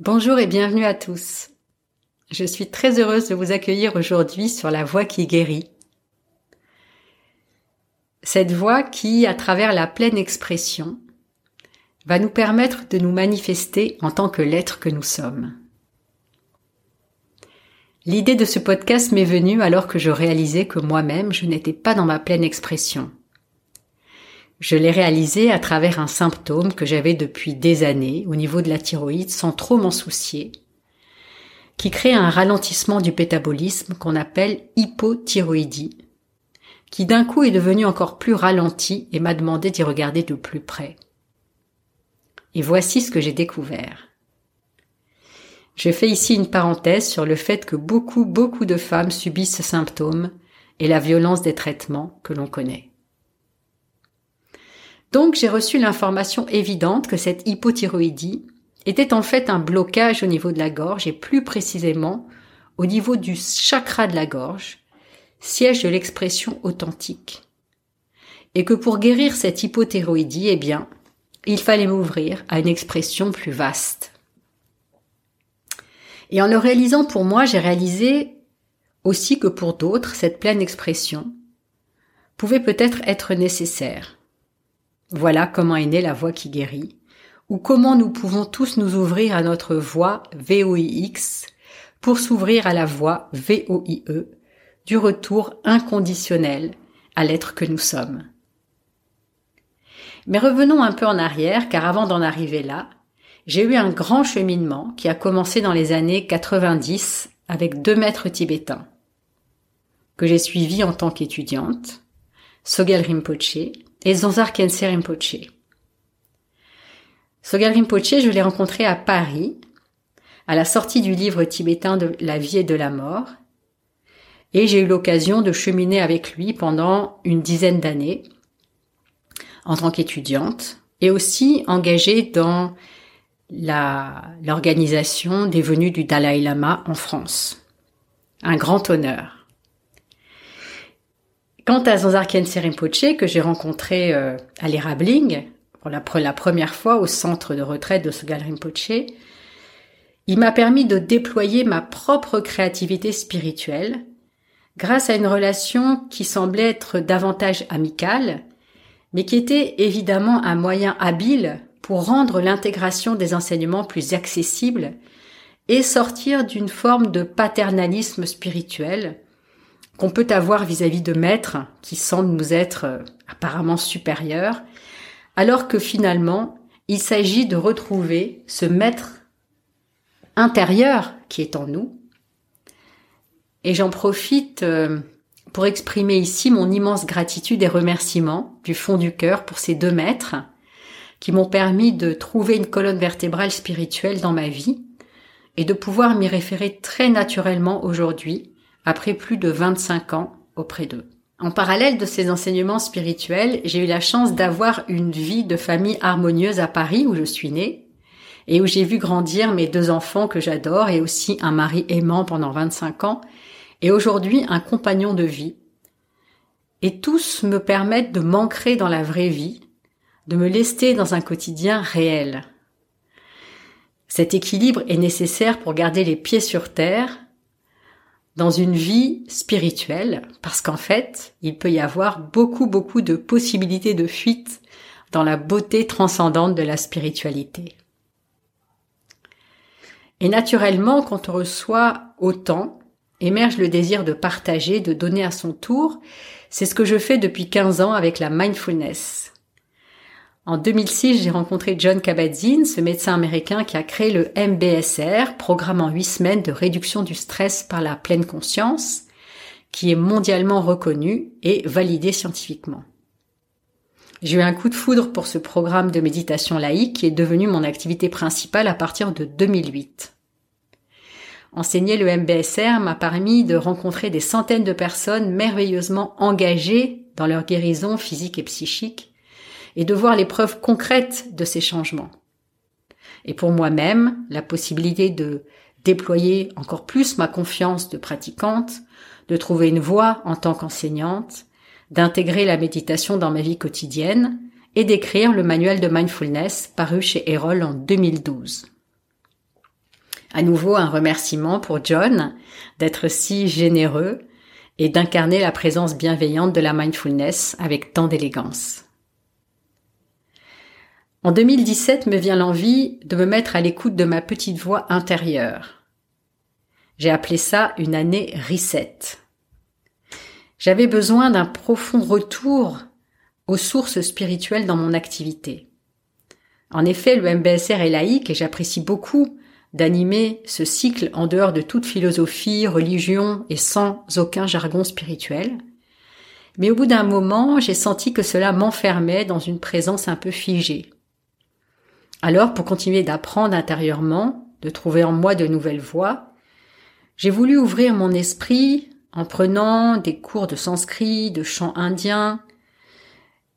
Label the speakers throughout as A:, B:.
A: Bonjour et bienvenue à tous. Je suis très heureuse de vous accueillir aujourd'hui sur la voie qui guérit. Cette voie qui, à travers la pleine expression, va nous permettre de nous manifester en tant que l'être que nous sommes. L'idée de ce podcast m'est venue alors que je réalisais que moi-même je n'étais pas dans ma pleine expression. Je l'ai réalisé à travers un symptôme que j'avais depuis des années au niveau de la thyroïde sans trop m'en soucier, qui crée un ralentissement du métabolisme qu'on appelle hypothyroïdie, qui d'un coup est devenu encore plus ralenti et m'a demandé d'y regarder de plus près. Et voici ce que j'ai découvert. Je fais ici une parenthèse sur le fait que beaucoup, beaucoup de femmes subissent ce symptôme et la violence des traitements que l'on connaît. Donc j'ai reçu l'information évidente que cette hypothyroïdie était en fait un blocage au niveau de la gorge et plus précisément au niveau du chakra de la gorge, siège de l'expression authentique. Et que pour guérir cette hypothyroïdie, eh bien, il fallait m'ouvrir à une expression plus vaste. Et en le réalisant pour moi, j'ai réalisé aussi que pour d'autres, cette pleine expression pouvait peut-être être nécessaire. Voilà comment est née la voix qui guérit, ou comment nous pouvons tous nous ouvrir à notre voix VOIX pour s'ouvrir à la voix VOIE du retour inconditionnel à l'être que nous sommes. Mais revenons un peu en arrière, car avant d'en arriver là, j'ai eu un grand cheminement qui a commencé dans les années 90 avec deux maîtres tibétains, que j'ai suivis en tant qu'étudiante, Sogyal Rinpoche et Zanzar Khyentse Rinpoche. Rinpoche, je l'ai rencontré à Paris, à la sortie du livre tibétain de la vie et de la mort, et j'ai eu l'occasion de cheminer avec lui pendant une dizaine d'années en tant qu'étudiante et aussi engagée dans l'organisation des venues du Dalai Lama en France. Un grand honneur. Quant à Zanzar Khyentse Rinpoche, que j'ai rencontré euh, à l'Erabling, pour la, première fois au centre de retraite de Sogal Rinpoche, il m'a permis de déployer ma propre créativité spirituelle grâce à une relation qui semblait être davantage amicale, mais qui était évidemment un moyen habile pour rendre l'intégration des enseignements plus accessible et sortir d'une forme de paternalisme spirituel qu'on peut avoir vis-à-vis de maîtres qui semblent nous être euh, apparemment supérieurs, alors que finalement, il s'agit de retrouver ce maître intérieur qui est en nous. Et j'en profite euh, pour exprimer ici mon immense gratitude et remerciement du fond du cœur pour ces deux maîtres qui m'ont permis de trouver une colonne vertébrale spirituelle dans ma vie et de pouvoir m'y référer très naturellement aujourd'hui après plus de 25 ans auprès d'eux. En parallèle de ces enseignements spirituels, j'ai eu la chance d'avoir une vie de famille harmonieuse à Paris où je suis née et où j'ai vu grandir mes deux enfants que j'adore et aussi un mari aimant pendant 25 ans et aujourd'hui un compagnon de vie. Et tous me permettent de m'ancrer dans la vraie vie, de me lester dans un quotidien réel. Cet équilibre est nécessaire pour garder les pieds sur terre dans une vie spirituelle, parce qu'en fait, il peut y avoir beaucoup, beaucoup de possibilités de fuite dans la beauté transcendante de la spiritualité. Et naturellement, quand on reçoit autant, émerge le désir de partager, de donner à son tour. C'est ce que je fais depuis 15 ans avec la mindfulness. En 2006, j'ai rencontré John Kabat-Zinn, ce médecin américain qui a créé le MBSR, programme en 8 semaines de réduction du stress par la pleine conscience, qui est mondialement reconnu et validé scientifiquement. J'ai eu un coup de foudre pour ce programme de méditation laïque qui est devenu mon activité principale à partir de 2008. Enseigner le MBSR m'a permis de rencontrer des centaines de personnes merveilleusement engagées dans leur guérison physique et psychique et de voir les preuves concrètes de ces changements. Et pour moi-même, la possibilité de déployer encore plus ma confiance de pratiquante, de trouver une voie en tant qu'enseignante, d'intégrer la méditation dans ma vie quotidienne et d'écrire le manuel de mindfulness paru chez Erol en 2012. À nouveau un remerciement pour John d'être si généreux et d'incarner la présence bienveillante de la mindfulness avec tant d'élégance. En 2017 me vient l'envie de me mettre à l'écoute de ma petite voix intérieure. J'ai appelé ça une année reset. J'avais besoin d'un profond retour aux sources spirituelles dans mon activité. En effet, le MBSR est laïque et j'apprécie beaucoup d'animer ce cycle en dehors de toute philosophie, religion et sans aucun jargon spirituel. Mais au bout d'un moment, j'ai senti que cela m'enfermait dans une présence un peu figée. Alors, pour continuer d'apprendre intérieurement, de trouver en moi de nouvelles voies, j'ai voulu ouvrir mon esprit en prenant des cours de sanskrit, de chant indien,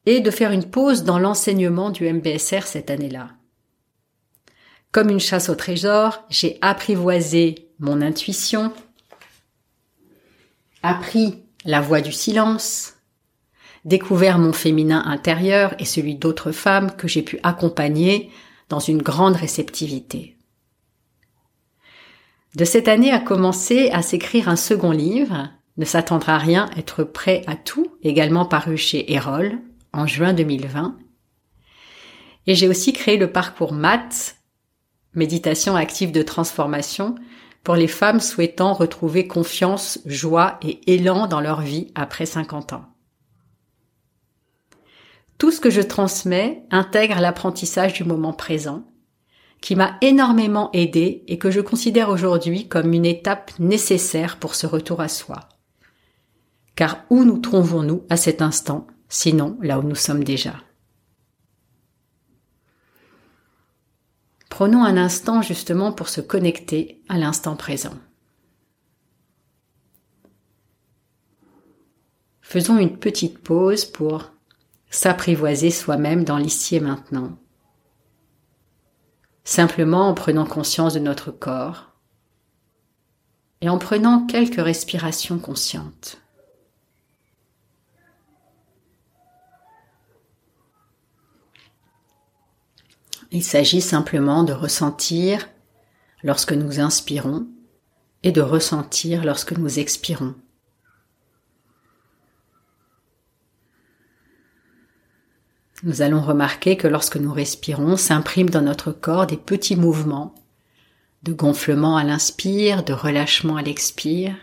A: et de faire une pause dans l'enseignement du MBSR cette année-là. Comme une chasse au trésor, j'ai apprivoisé mon intuition, appris la voix du silence, découvert mon féminin intérieur et celui d'autres femmes que j'ai pu accompagner dans une grande réceptivité. De cette année a commencé à s'écrire un second livre, Ne s'attendre à rien, être prêt à tout, également paru chez Erol en juin 2020. Et j'ai aussi créé le parcours MAT, méditation active de transformation, pour les femmes souhaitant retrouver confiance, joie et élan dans leur vie après 50 ans. Tout ce que je transmets intègre l'apprentissage du moment présent, qui m'a énormément aidé et que je considère aujourd'hui comme une étape nécessaire pour ce retour à soi. Car où nous trouvons-nous à cet instant, sinon là où nous sommes déjà? Prenons un instant justement pour se connecter à l'instant présent. Faisons une petite pause pour s'apprivoiser soi-même dans l'ici et maintenant. Simplement en prenant conscience de notre corps et en prenant quelques respirations conscientes. Il s'agit simplement de ressentir lorsque nous inspirons et de ressentir lorsque nous expirons. Nous allons remarquer que lorsque nous respirons, s'impriment dans notre corps des petits mouvements de gonflement à l'inspire, de relâchement à l'expire.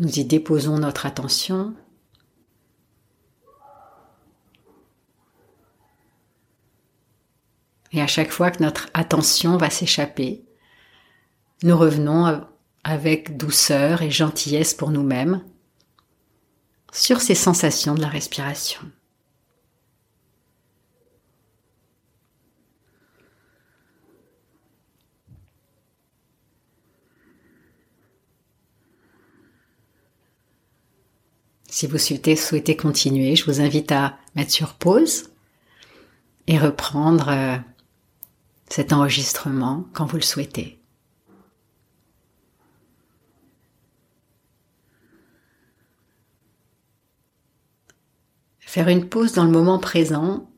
A: Nous y déposons notre attention. Et à chaque fois que notre attention va s'échapper, nous revenons avec douceur et gentillesse pour nous-mêmes sur ces sensations de la respiration. Si vous souhaitez, continuer, je vous invite à mettre sur pause et reprendre euh, cet enregistrement quand vous le souhaitez. Faire une pause dans le moment présent,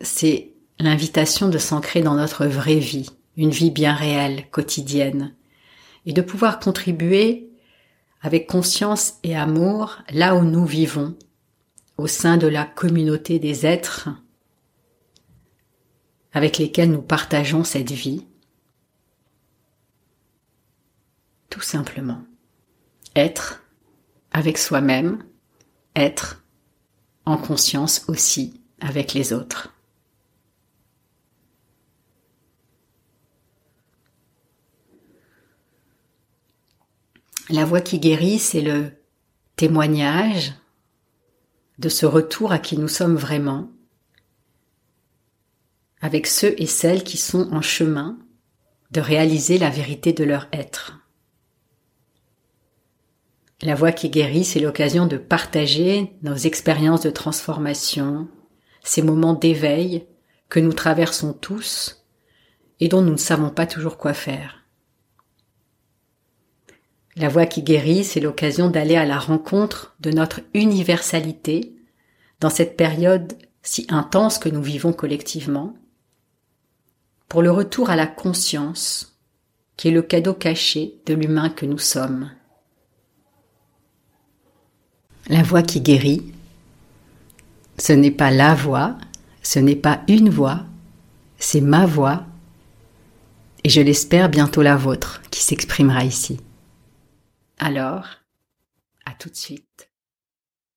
A: c'est l'invitation de s'ancrer dans notre vraie vie, une vie bien réelle, quotidienne, et de pouvoir contribuer avec conscience et amour là où nous vivons, au sein de la communauté des êtres avec lesquels nous partageons cette vie. Tout simplement. Être avec soi-même, être en conscience aussi avec les autres. La voix qui guérit, c'est le témoignage de ce retour à qui nous sommes vraiment, avec ceux et celles qui sont en chemin de réaliser la vérité de leur être. La voix qui guérit, c'est l'occasion de partager nos expériences de transformation, ces moments d'éveil que nous traversons tous et dont nous ne savons pas toujours quoi faire. La voix qui guérit, c'est l'occasion d'aller à la rencontre de notre universalité dans cette période si intense que nous vivons collectivement, pour le retour à la conscience, qui est le cadeau caché de l'humain que nous sommes. La voix qui guérit, ce n'est pas la voix, ce n'est pas une voix, c'est ma voix, et je l'espère bientôt la vôtre qui s'exprimera ici. Alors, à tout de suite.